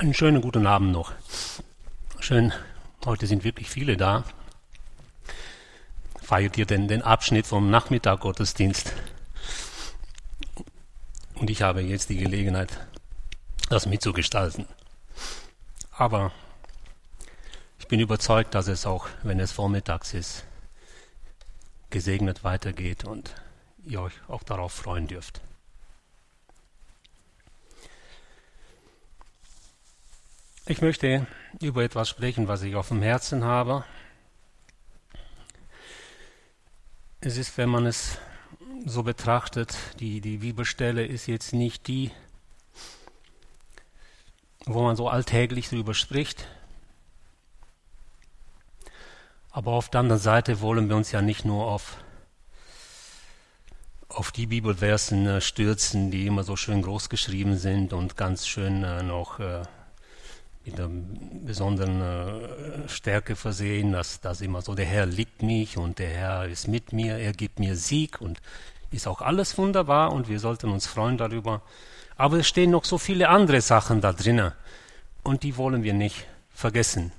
Einen schönen guten Abend noch. Schön, heute sind wirklich viele da. Feiert ihr denn den Abschnitt vom Nachmittag Gottesdienst? Und ich habe jetzt die Gelegenheit, das mitzugestalten. Aber ich bin überzeugt, dass es auch, wenn es vormittags ist, gesegnet weitergeht und ihr euch auch darauf freuen dürft. Ich möchte über etwas sprechen, was ich auf dem Herzen habe. Es ist, wenn man es so betrachtet, die, die Bibelstelle ist jetzt nicht die, wo man so alltäglich drüber spricht. Aber auf der anderen Seite wollen wir uns ja nicht nur auf, auf die Bibelversen äh, stürzen, die immer so schön groß geschrieben sind und ganz schön äh, noch äh, mit einer besonderen äh, Stärke versehen, dass das immer so, der Herr liebt mich und der Herr ist mit mir, er gibt mir Sieg und ist auch alles wunderbar und wir sollten uns freuen darüber. Aber es stehen noch so viele andere Sachen da drinnen und die wollen wir nicht vergessen.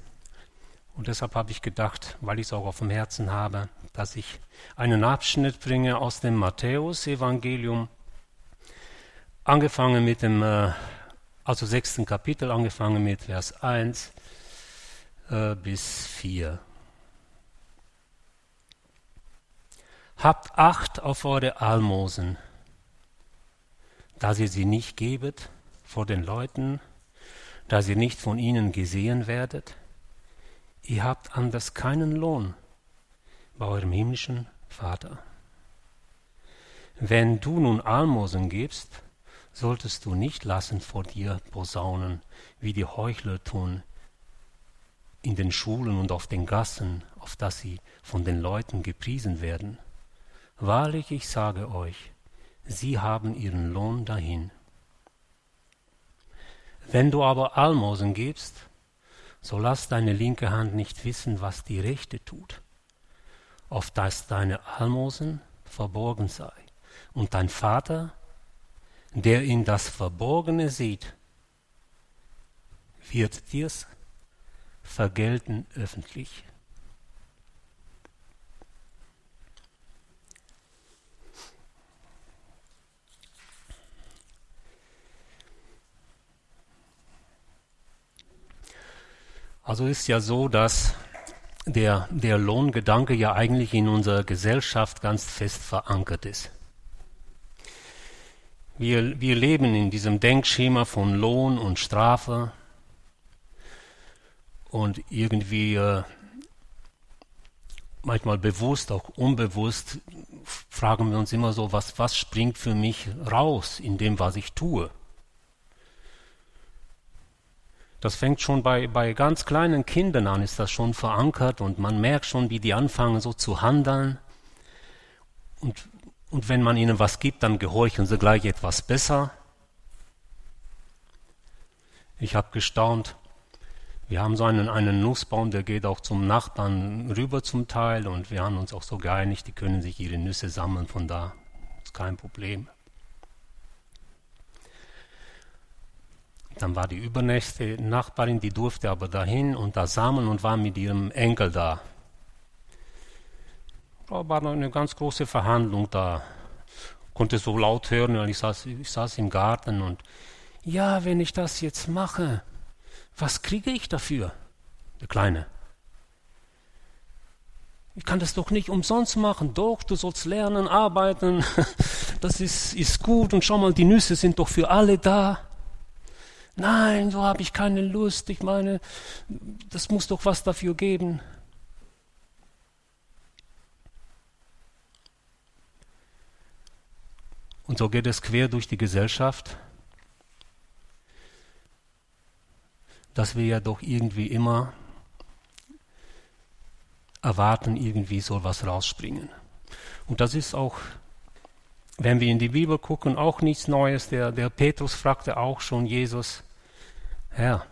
Und deshalb habe ich gedacht, weil ich es auch auf dem Herzen habe, dass ich einen Abschnitt bringe aus dem Matthäus-Evangelium, angefangen mit dem äh, also sechsten Kapitel, angefangen mit Vers 1 äh, bis 4. Habt Acht auf eure Almosen, dass ihr sie nicht gebet vor den Leuten, dass ihr nicht von ihnen gesehen werdet. Ihr habt anders keinen Lohn bei eurem himmlischen Vater. Wenn du nun Almosen gibst, solltest du nicht lassen vor dir posaunen, wie die Heuchler tun, in den Schulen und auf den Gassen, auf dass sie von den Leuten gepriesen werden. Wahrlich, ich sage euch, sie haben ihren Lohn dahin. Wenn du aber Almosen gibst, so lass deine linke Hand nicht wissen, was die rechte tut, auf dass deine Almosen verborgen sei, und dein Vater, der in das Verborgene sieht, wird dir's vergelten öffentlich. Also ist ja so, dass der, der Lohngedanke ja eigentlich in unserer Gesellschaft ganz fest verankert ist. Wir, wir leben in diesem Denkschema von Lohn und Strafe und irgendwie äh, manchmal bewusst, auch unbewusst, fragen wir uns immer so, was, was springt für mich raus in dem, was ich tue? Das fängt schon bei, bei ganz kleinen Kindern an, ist das schon verankert und man merkt schon, wie die anfangen so zu handeln. Und und wenn man ihnen was gibt, dann gehorchen sie gleich etwas besser. Ich habe gestaunt. Wir haben so einen, einen Nussbaum, der geht auch zum Nachbarn rüber zum Teil und wir haben uns auch so geeinigt, die können sich ihre Nüsse sammeln von da. Ist kein Problem. Dann war die übernächste Nachbarin, die durfte aber dahin und da sammeln und war mit ihrem Enkel da. Da war eine ganz große Verhandlung da. Konnte so laut hören, weil ich saß, ich saß im Garten und ja, wenn ich das jetzt mache, was kriege ich dafür? Der Kleine. Ich kann das doch nicht umsonst machen. Doch, du sollst lernen, arbeiten. Das ist, ist gut. Und schau mal, die Nüsse sind doch für alle da. Nein, so habe ich keine Lust. Ich meine, das muss doch was dafür geben. Und so geht es quer durch die Gesellschaft, dass wir ja doch irgendwie immer erwarten, irgendwie soll was rausspringen. Und das ist auch, wenn wir in die Bibel gucken, auch nichts Neues. Der, der Petrus fragte auch schon Jesus, Herr,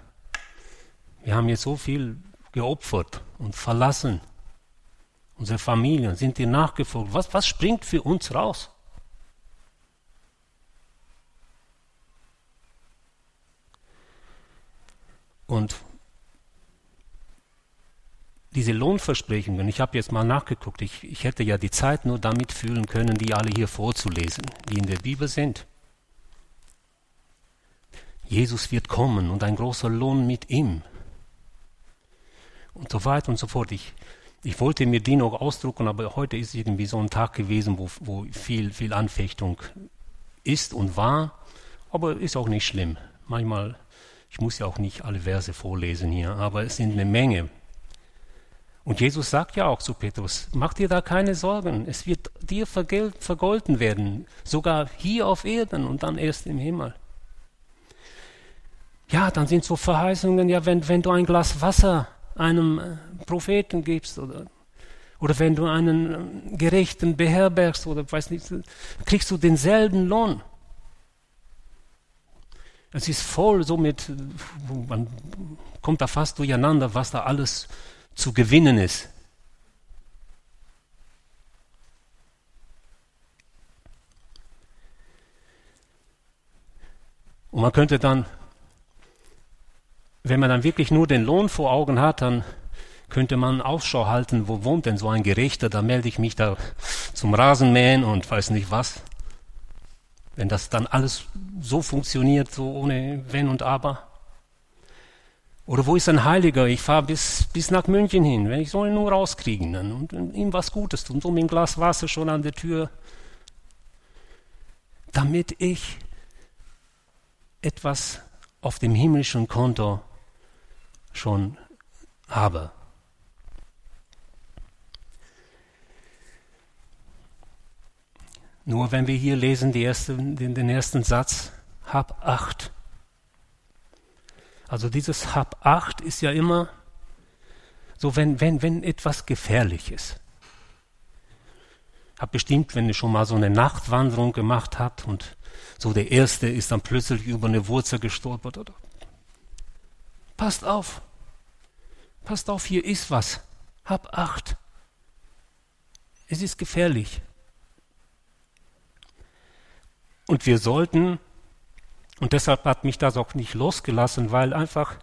wir haben jetzt so viel geopfert und verlassen. Unsere Familien sind dir nachgefolgt. Was, was springt für uns raus? Und diese Lohnversprechungen, ich habe jetzt mal nachgeguckt, ich, ich hätte ja die Zeit nur damit fühlen können, die alle hier vorzulesen, die in der Bibel sind. Jesus wird kommen und ein großer Lohn mit ihm. Und so weiter und so fort. Ich, ich wollte mir die noch ausdrucken, aber heute ist irgendwie so ein Tag gewesen, wo, wo viel, viel Anfechtung ist und war. Aber ist auch nicht schlimm. Manchmal, ich muss ja auch nicht alle Verse vorlesen hier, aber es sind eine Menge. Und Jesus sagt ja auch zu Petrus, mach dir da keine Sorgen, es wird dir vergolten werden, sogar hier auf Erden und dann erst im Himmel. Ja, dann sind so Verheißungen, ja, wenn, wenn du ein Glas Wasser einem äh, Propheten gibst oder, oder wenn du einen äh, Gerechten beherbergst oder weiß nicht, kriegst du denselben Lohn. Es ist voll so mit, man kommt da fast durcheinander, was da alles zu gewinnen ist. Und man könnte dann, wenn man dann wirklich nur den Lohn vor Augen hat, dann könnte man Ausschau halten, wo wohnt denn so ein Gerechter, da melde ich mich da zum Rasenmähen und weiß nicht was. Wenn das dann alles so funktioniert, so ohne Wenn und Aber. Oder wo ist ein Heiliger? Ich fahre bis, bis nach München hin, wenn ich soll ihn nur rauskriegen dann, und ihm was Gutes tun, so mit einem Glas Wasser schon an der Tür, damit ich etwas auf dem himmlischen Konto schon habe. Nur wenn wir hier lesen erste, den, den ersten Satz, hab Acht. Also dieses Hab acht ist ja immer so, wenn, wenn, wenn etwas gefährlich ist. Hab bestimmt, wenn ihr schon mal so eine Nachtwanderung gemacht habt und so der Erste ist dann plötzlich über eine Wurzel gestolpert. Oder? Passt auf. Passt auf, hier ist was. Hab acht. Es ist gefährlich. Und wir sollten und deshalb hat mich das auch nicht losgelassen, weil einfach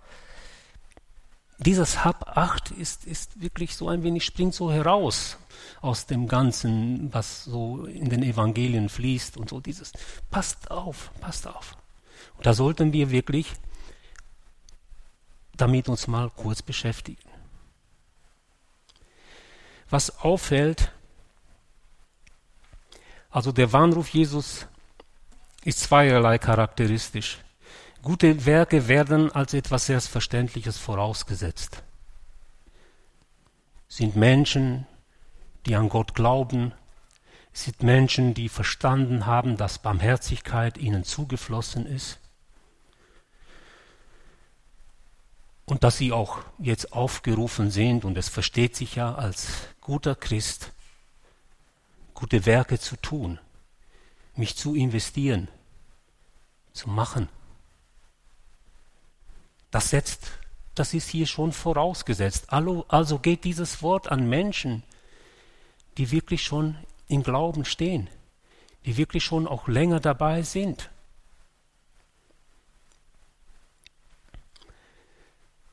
dieses Hab acht ist, ist wirklich so ein wenig, springt so heraus aus dem Ganzen, was so in den Evangelien fließt und so dieses, passt auf, passt auf. Und da sollten wir wirklich damit uns mal kurz beschäftigen. Was auffällt, also der Warnruf Jesus ist zweierlei charakteristisch. Gute Werke werden als etwas Selbstverständliches vorausgesetzt. Sind Menschen, die an Gott glauben, sind Menschen, die verstanden haben, dass Barmherzigkeit ihnen zugeflossen ist und dass sie auch jetzt aufgerufen sind, und es versteht sich ja als guter Christ, gute Werke zu tun, mich zu investieren, zu machen. Das setzt, das ist hier schon vorausgesetzt. Also geht dieses Wort an Menschen, die wirklich schon im Glauben stehen, die wirklich schon auch länger dabei sind.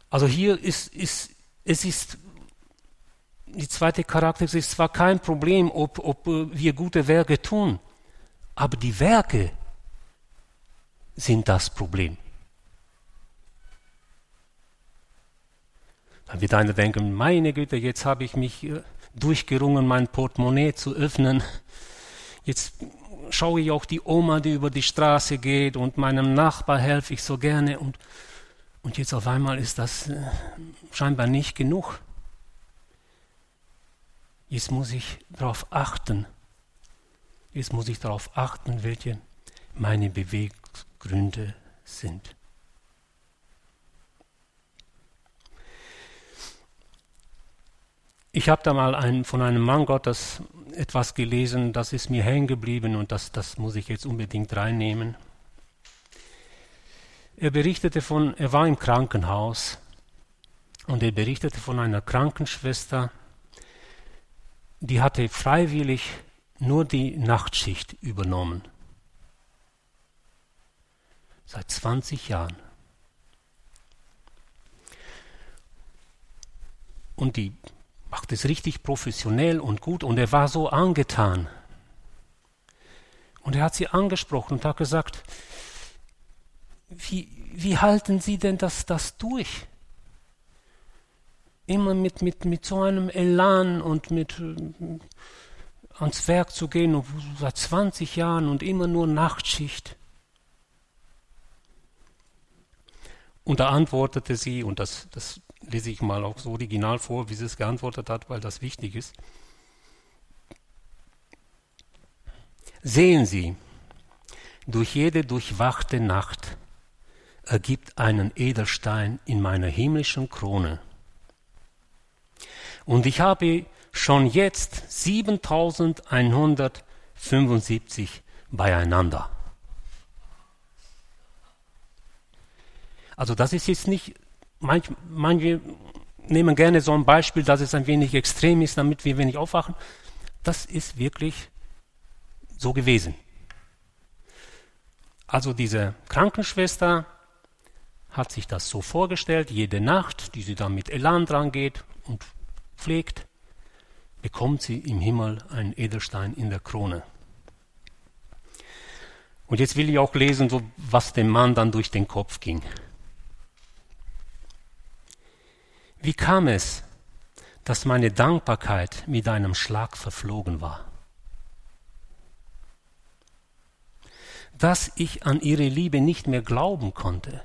Also hier ist, ist es ist die zweite Charakter ist zwar kein Problem, ob, ob wir gute Werke tun, aber die Werke sind das Problem. Dann wird einer denken, meine Güte, jetzt habe ich mich äh, durchgerungen, mein Portemonnaie zu öffnen. Jetzt schaue ich auch die Oma, die über die Straße geht und meinem Nachbar helfe ich so gerne und, und jetzt auf einmal ist das äh, scheinbar nicht genug. Jetzt muss ich darauf achten. Jetzt muss ich darauf achten, welche meine Bewegung Gründe sind. Ich habe da mal ein, von einem Mann Gottes etwas gelesen, das ist mir hängen geblieben und das, das muss ich jetzt unbedingt reinnehmen. Er berichtete von, er war im Krankenhaus und er berichtete von einer Krankenschwester, die hatte freiwillig nur die Nachtschicht übernommen seit 20 Jahren. und die macht es richtig professionell und gut und er war so angetan. Und er hat sie angesprochen und hat gesagt, wie, wie halten Sie denn das, das durch? Immer mit, mit, mit so einem Elan und mit äh, ans Werk zu gehen, seit 20 Jahren und immer nur Nachtschicht. Und da antwortete sie, und das, das lese ich mal auch so original vor, wie sie es geantwortet hat, weil das wichtig ist. Sehen Sie, durch jede durchwachte Nacht ergibt einen Edelstein in meiner himmlischen Krone. Und ich habe schon jetzt 7175 beieinander. Also das ist jetzt nicht, manch, manche nehmen gerne so ein Beispiel, dass es ein wenig extrem ist, damit wir wenig aufwachen. Das ist wirklich so gewesen. Also diese Krankenschwester hat sich das so vorgestellt, jede Nacht, die sie dann mit Elan dran geht und pflegt, bekommt sie im Himmel einen Edelstein in der Krone. Und jetzt will ich auch lesen, so, was dem Mann dann durch den Kopf ging. Wie kam es, dass meine Dankbarkeit mit einem Schlag verflogen war? Dass ich an ihre Liebe nicht mehr glauben konnte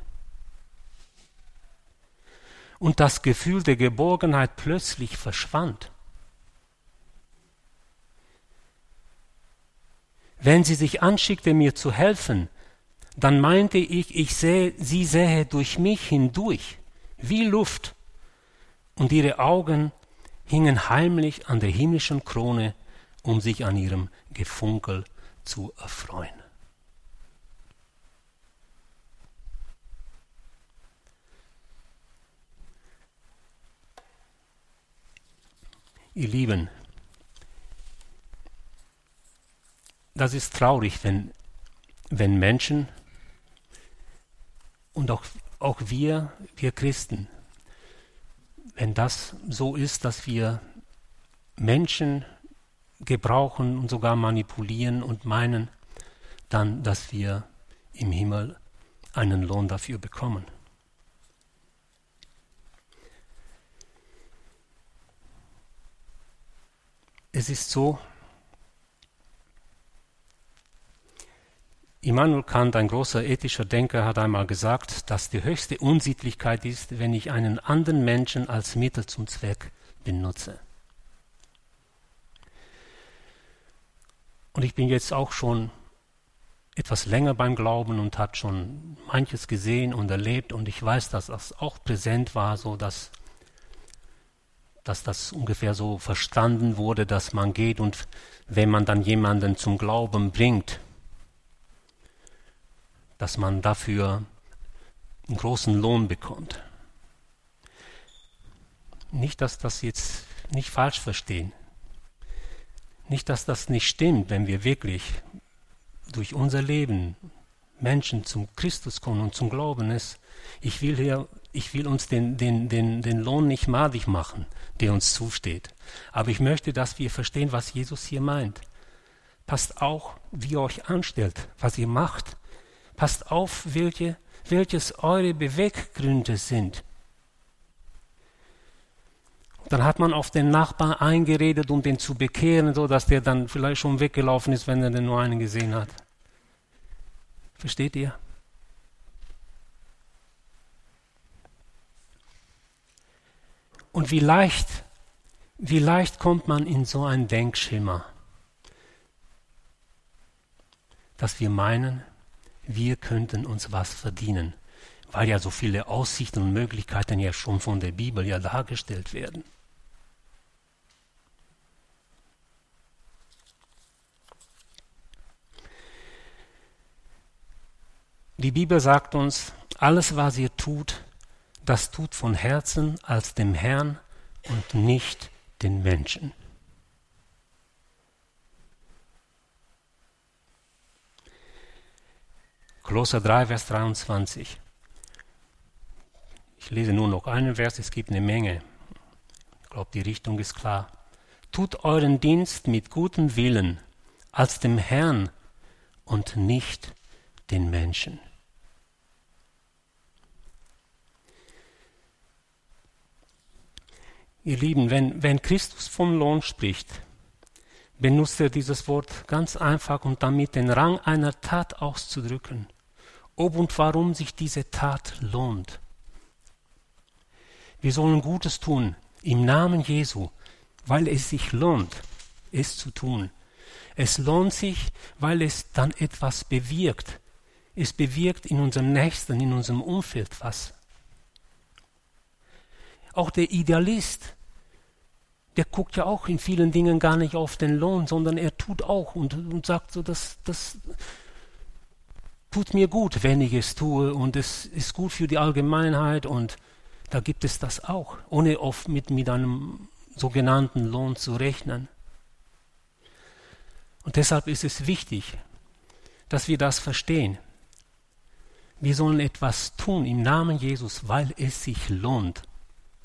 und das Gefühl der Geborgenheit plötzlich verschwand. Wenn sie sich anschickte, mir zu helfen, dann meinte ich, ich sähe, sie sähe durch mich hindurch, wie Luft, und ihre Augen hingen heimlich an der himmlischen Krone, um sich an ihrem Gefunkel zu erfreuen. Ihr Lieben, das ist traurig, wenn, wenn Menschen und auch, auch wir, wir Christen, wenn das so ist, dass wir Menschen gebrauchen und sogar manipulieren und meinen dann, dass wir im Himmel einen Lohn dafür bekommen. Es ist so, Immanuel Kant, ein großer ethischer Denker, hat einmal gesagt, dass die höchste Unsittlichkeit ist, wenn ich einen anderen Menschen als Mittel zum Zweck benutze. Und ich bin jetzt auch schon etwas länger beim Glauben und hat schon manches gesehen und erlebt und ich weiß, dass das auch präsent war, so dass, dass das ungefähr so verstanden wurde, dass man geht und wenn man dann jemanden zum Glauben bringt, dass man dafür einen großen Lohn bekommt. Nicht, dass das jetzt nicht falsch verstehen. Nicht, dass das nicht stimmt, wenn wir wirklich durch unser Leben Menschen zum Christus kommen und zum Glauben ist. Ich will hier, ich will uns den, den, den, den Lohn nicht madig machen, der uns zusteht. Aber ich möchte, dass wir verstehen, was Jesus hier meint. Passt auch, wie ihr euch anstellt, was ihr macht. Passt auf, welche, welches eure Beweggründe sind. Dann hat man auf den Nachbar eingeredet, um den zu bekehren, so dass der dann vielleicht schon weggelaufen ist, wenn er denn nur einen gesehen hat. Versteht ihr? Und wie leicht, wie leicht kommt man in so ein Denkschema, dass wir meinen, wir könnten uns was verdienen, weil ja so viele Aussichten und Möglichkeiten ja schon von der Bibel ja dargestellt werden. Die Bibel sagt uns, alles, was ihr tut, das tut von Herzen als dem Herrn und nicht den Menschen. Kolosser 3, Vers 23. Ich lese nur noch einen Vers, es gibt eine Menge. glaube, die Richtung ist klar. Tut euren Dienst mit gutem Willen als dem Herrn und nicht den Menschen. Ihr Lieben, wenn, wenn Christus vom Lohn spricht, benutzt er dieses Wort ganz einfach, um damit den Rang einer Tat auszudrücken, ob und warum sich diese Tat lohnt. Wir sollen Gutes tun im Namen Jesu, weil es sich lohnt, es zu tun. Es lohnt sich, weil es dann etwas bewirkt. Es bewirkt in unserem Nächsten, in unserem Umfeld was. Auch der Idealist, der guckt ja auch in vielen Dingen gar nicht auf den Lohn, sondern er tut auch und, und sagt so, das, das tut mir gut, wenn ich es tue und es ist gut für die Allgemeinheit und da gibt es das auch, ohne oft mit, mit einem sogenannten Lohn zu rechnen. Und deshalb ist es wichtig, dass wir das verstehen. Wir sollen etwas tun im Namen Jesus, weil es sich lohnt,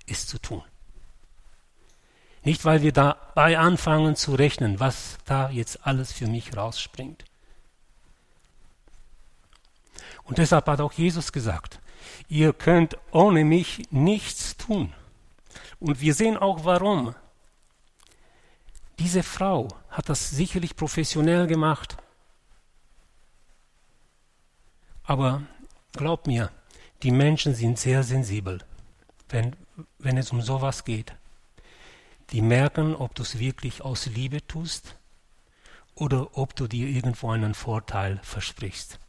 es zu tun. Nicht, weil wir dabei anfangen zu rechnen, was da jetzt alles für mich rausspringt. Und deshalb hat auch Jesus gesagt, ihr könnt ohne mich nichts tun. Und wir sehen auch warum. Diese Frau hat das sicherlich professionell gemacht. Aber glaub mir, die Menschen sind sehr sensibel, wenn, wenn es um sowas geht. Die merken, ob du es wirklich aus Liebe tust oder ob du dir irgendwo einen Vorteil versprichst.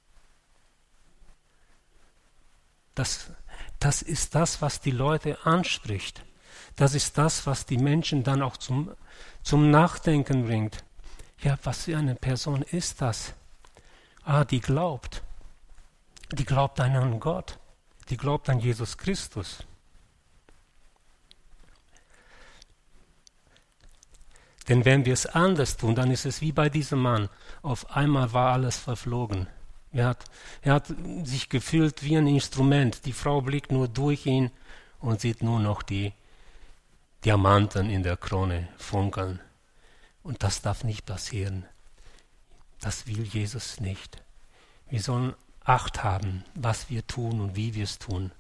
Das, das ist das, was die Leute anspricht. Das ist das, was die Menschen dann auch zum zum Nachdenken bringt. Ja, was für eine Person ist das? Ah, die glaubt. Die glaubt an einen Gott. Die glaubt an Jesus Christus. Denn wenn wir es anders tun, dann ist es wie bei diesem Mann. Auf einmal war alles verflogen. Er hat, er hat sich gefühlt wie ein Instrument. Die Frau blickt nur durch ihn und sieht nur noch die Diamanten in der Krone funkeln. Und das darf nicht passieren. Das will Jesus nicht. Wir sollen Acht haben, was wir tun und wie wir es tun,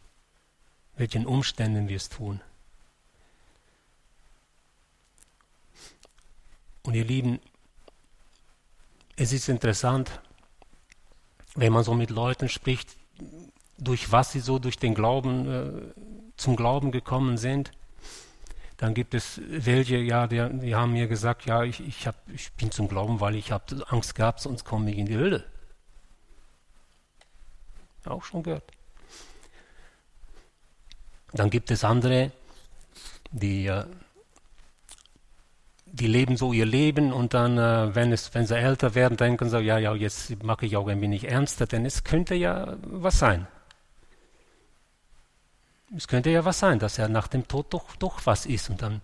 welchen Umständen wir es tun. Und ihr Lieben, es ist interessant, wenn man so mit Leuten spricht, durch was sie so durch den Glauben äh, zum Glauben gekommen sind. Dann gibt es welche, ja, die, die haben mir gesagt, ja, ich, ich, hab, ich bin zum Glauben, weil ich habe Angst gehabt, sonst komme ich in die Hölle. Auch schon gehört. Dann gibt es andere, die, äh, die leben so ihr Leben und dann, äh, wenn, es, wenn sie älter werden, denken sie, ja, ja, jetzt mache ich auch ein wenig ernster, denn es könnte ja was sein. Es könnte ja was sein, dass er nach dem Tod doch, doch was ist. Und dann,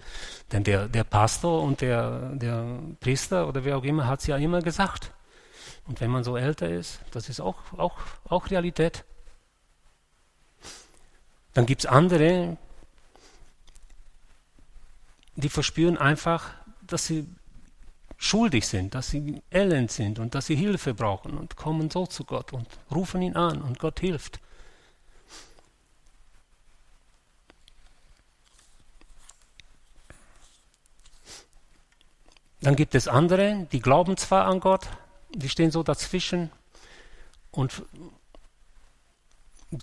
denn der, der Pastor und der, der Priester oder wer auch immer hat es ja immer gesagt. Und wenn man so älter ist, das ist auch, auch, auch Realität. Dann gibt es andere, die verspüren einfach, dass sie schuldig sind, dass sie elend sind und dass sie Hilfe brauchen und kommen so zu Gott und rufen ihn an und Gott hilft. Dann gibt es andere, die glauben zwar an Gott, die stehen so dazwischen und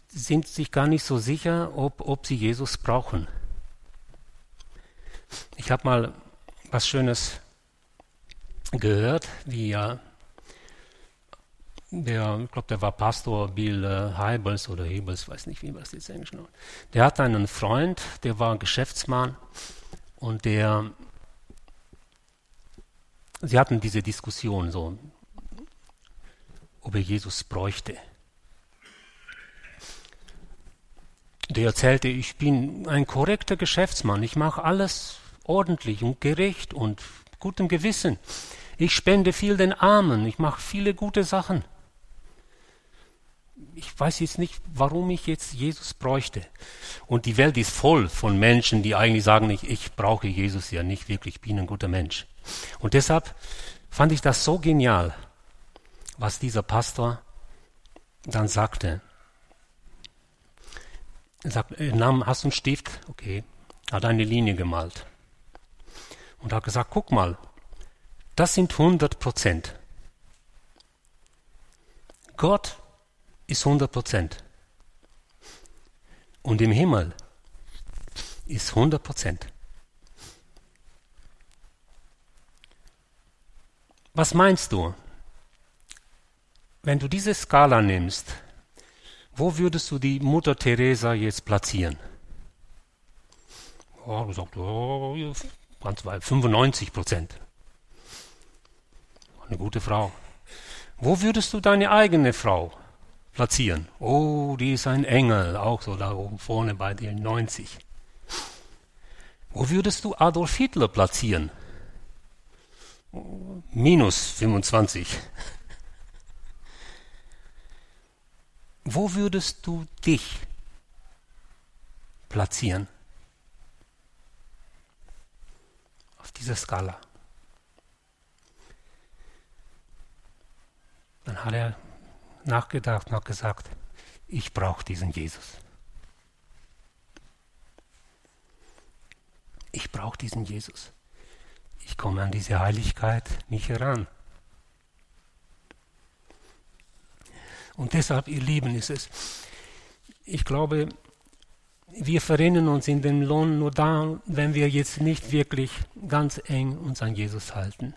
sind sich gar nicht so sicher, ob, ob sie Jesus brauchen. Ich habe mal was Schönes gehört, wie ja der, ich glaube, der war Pastor Bill äh, Heibels oder Hebels, weiß nicht, wie man das jetzt Englisch nennt. Der hatte einen Freund, der war Geschäftsmann und der sie hatten diese Diskussion so, ob er Jesus bräuchte. Der erzählte, ich bin ein korrekter Geschäftsmann, ich mache alles ordentlich und gerecht und gutem Gewissen. Ich spende viel den Armen, ich mache viele gute Sachen. ich weiß jetzt nicht, warum ich jetzt Jesus bräuchte. Und die Welt ist voll von Menschen, die eigentlich sagen, ich, ich brauche Jesus ja nicht wirklich, ich bin ein guter Mensch. Und deshalb fand ich das so genial, was dieser Pastor dann sagte. Er sagt, nahm, hast du einen Stift? Okay. Hat eine Linie gemalt. Und hat gesagt, guck mal, das sind 100 Prozent. Gott ist 100 Prozent. Und im Himmel ist 100 Prozent. Was meinst du, wenn du diese Skala nimmst, wo würdest du die Mutter Teresa jetzt platzieren? Oh, du sagst, oh, 95 Prozent. Eine gute Frau. Wo würdest du deine eigene Frau platzieren? Oh, die ist ein Engel, auch so da oben vorne bei den 90. Wo würdest du Adolf Hitler platzieren? Minus 25. Wo würdest du dich platzieren? Auf dieser Skala. Dann hat er nachgedacht und hat gesagt, ich brauche diesen Jesus. Ich brauche diesen Jesus. Ich komme an diese Heiligkeit nicht heran. Und deshalb, ihr Lieben, ist es, ich glaube, wir verrennen uns in den Lohn nur da, wenn wir jetzt nicht wirklich ganz eng uns an Jesus halten.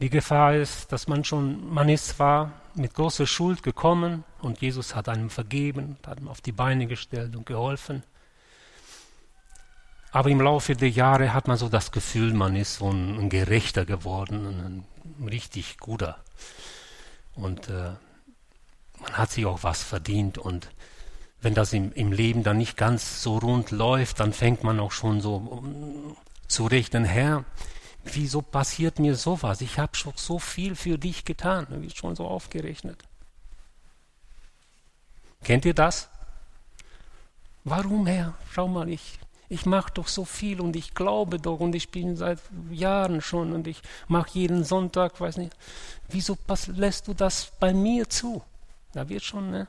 Die Gefahr ist, dass man schon, man ist zwar mit großer Schuld gekommen und Jesus hat einem vergeben, hat ihm auf die Beine gestellt und geholfen. Aber im Laufe der Jahre hat man so das Gefühl, man ist so ein, ein Gerechter geworden, ein richtig guter. Und äh, man hat sich auch was verdient. Und wenn das im, im Leben dann nicht ganz so rund läuft, dann fängt man auch schon so zu rechnen, Herr, wieso passiert mir sowas? Ich habe schon so viel für dich getan. Bist schon so aufgerechnet. Kennt ihr das? Warum, Herr? Schau mal, ich, ich mache doch so viel und ich glaube doch und ich bin seit Jahren schon und ich mache jeden Sonntag, weiß nicht. Wieso lässt du das bei mir zu? Da wird schon, ne?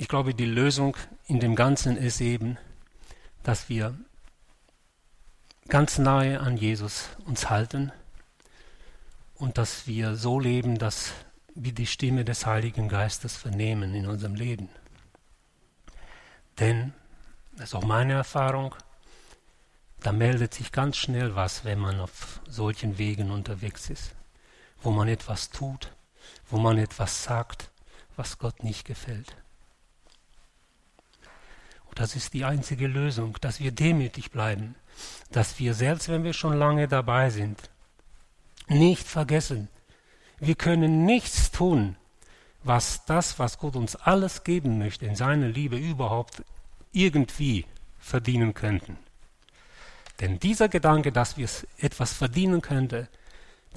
Ich glaube, die Lösung in dem Ganzen ist eben, dass wir ganz nahe an Jesus uns halten und dass wir so leben, dass wir die Stimme des Heiligen Geistes vernehmen in unserem Leben. Denn, das ist auch meine Erfahrung, da meldet sich ganz schnell was, wenn man auf solchen Wegen unterwegs ist, wo man etwas tut, wo man etwas sagt, was Gott nicht gefällt. Das ist die einzige Lösung, dass wir demütig bleiben, dass wir selbst, wenn wir schon lange dabei sind, nicht vergessen, wir können nichts tun, was das, was Gott uns alles geben möchte, in seiner Liebe überhaupt irgendwie verdienen könnten. Denn dieser Gedanke, dass wir etwas verdienen könnten,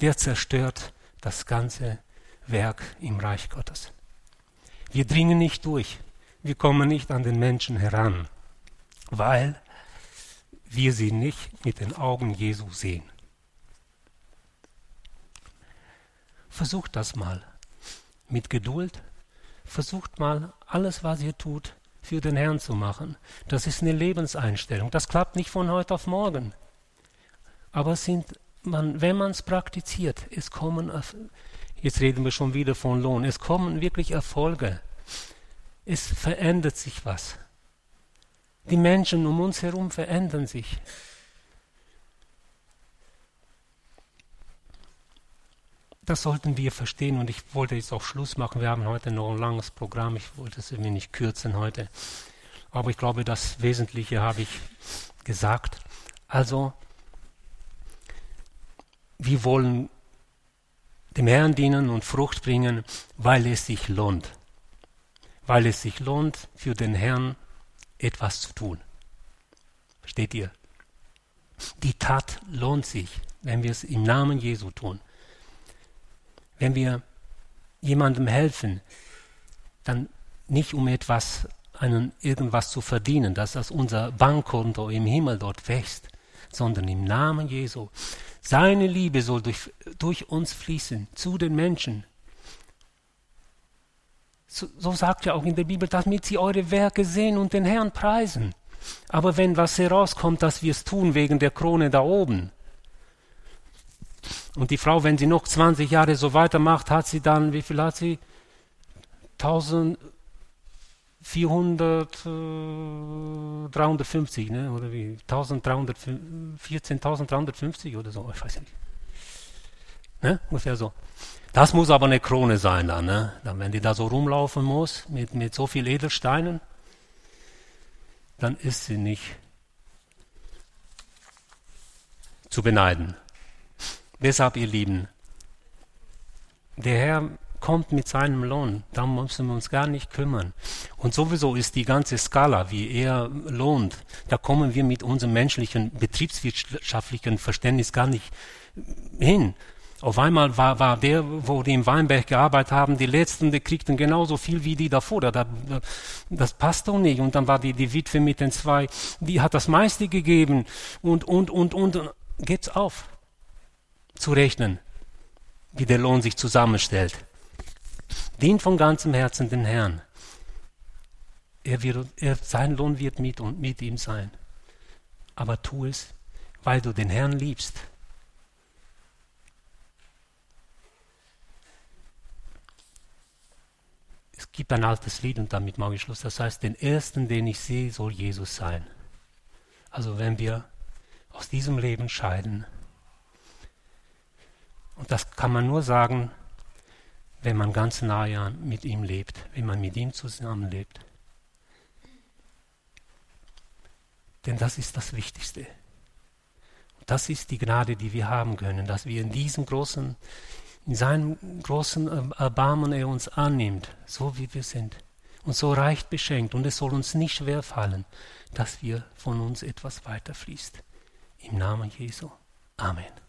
der zerstört das ganze Werk im Reich Gottes. Wir dringen nicht durch wir kommen nicht an den Menschen heran, weil wir sie nicht mit den Augen Jesu sehen. Versucht das mal mit Geduld. Versucht mal alles, was ihr tut, für den Herrn zu machen. Das ist eine Lebenseinstellung. Das klappt nicht von heute auf morgen. Aber sind man, wenn man es praktiziert, es kommen, jetzt reden wir schon wieder von Lohn, es kommen wirklich Erfolge es verändert sich was. Die Menschen um uns herum verändern sich. Das sollten wir verstehen und ich wollte jetzt auch Schluss machen. Wir haben heute noch ein langes Programm. Ich wollte es irgendwie nicht kürzen heute. Aber ich glaube, das Wesentliche habe ich gesagt. Also, wir wollen dem Herrn dienen und Frucht bringen, weil es sich lohnt weil es sich lohnt, für den Herrn etwas zu tun. Versteht ihr? Die Tat lohnt sich, wenn wir es im Namen Jesu tun. Wenn wir jemandem helfen, dann nicht um etwas, einen, irgendwas zu verdienen, dass das unser Bankkonto im Himmel dort wächst, sondern im Namen Jesu. Seine Liebe soll durch, durch uns fließen zu den Menschen. So, sagt ja auch in der Bibel, damit sie eure Werke sehen und den Herrn preisen. Aber wenn was herauskommt, dass wir es tun wegen der Krone da oben, und die Frau, wenn sie noch 20 Jahre so weitermacht, hat sie dann, wie viel hat sie? 1400, äh, 350, ne? oder wie? 1314, 1350 oder so, ich weiß nicht. Ne? Ungefähr so. Das muss aber eine Krone sein dann, ne? Dann, wenn die da so rumlaufen muss, mit, mit so viel Edelsteinen, dann ist sie nicht zu beneiden. Deshalb, ihr Lieben, der Herr kommt mit seinem Lohn, da müssen wir uns gar nicht kümmern. Und sowieso ist die ganze Skala, wie er lohnt, da kommen wir mit unserem menschlichen, betriebswirtschaftlichen Verständnis gar nicht hin. Auf einmal war, war der, wo die im Weinberg gearbeitet haben, die Letzten, die kriegten genauso viel wie die davor. Das, das passt doch nicht. Und dann war die, die Witwe mit den zwei, die hat das meiste gegeben. Und, und, und, und, geht's auf. Zu rechnen, wie der Lohn sich zusammenstellt. Dient von ganzem Herzen den Herrn. Er wird, er, sein Lohn wird mit, und mit ihm sein. Aber tu es, weil du den Herrn liebst gibt ein altes Lied und damit mache ich Schluss. Das heißt, den ersten, den ich sehe, soll Jesus sein. Also wenn wir aus diesem Leben scheiden, und das kann man nur sagen, wenn man ganz nahe mit ihm lebt, wenn man mit ihm zusammenlebt. Denn das ist das Wichtigste. Und das ist die Gnade, die wir haben können, dass wir in diesem großen in seinem großen Erbarmen er uns annimmt, so wie wir sind, und so reich beschenkt. Und es soll uns nicht schwer fallen, dass wir von uns etwas weiterfließt. Im Namen Jesu. Amen.